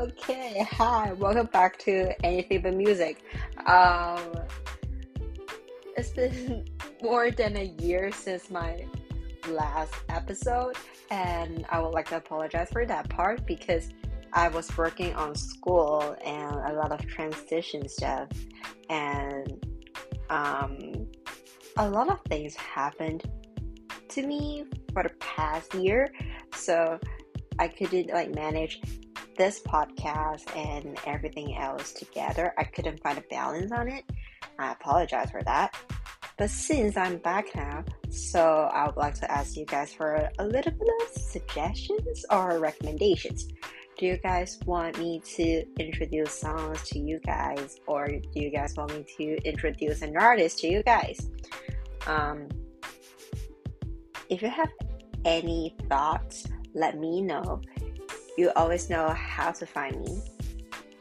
Okay, hi, welcome back to Anything But Music. Um, it's been more than a year since my last episode, and I would like to apologize for that part because I was working on school and a lot of transition stuff, and um, a lot of things happened to me for the past year, so I couldn't like manage this podcast and everything else together. I couldn't find a balance on it. I apologize for that. But since I'm back now, so I would like to ask you guys for a little bit of suggestions or recommendations. Do you guys want me to introduce songs to you guys, or do you guys want me to introduce an artist to you guys? Um, if you have any thoughts, let me know you always know how to find me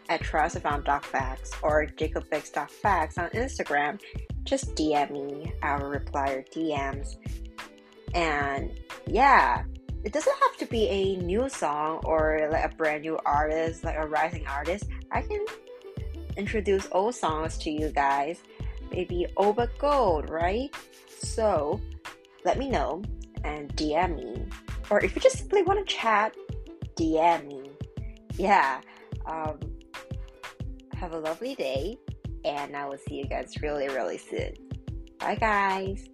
at trustfound.facts or jacobix.facts on Instagram. Just DM me, I will reply your DMs. And yeah, it doesn't have to be a new song or like a brand new artist, like a rising artist. I can introduce old songs to you guys. Maybe Oba Gold, right? So let me know and DM me. Or if you just simply want to chat, DM me. Yeah. Um, have a lovely day, and I will see you guys really, really soon. Bye, guys.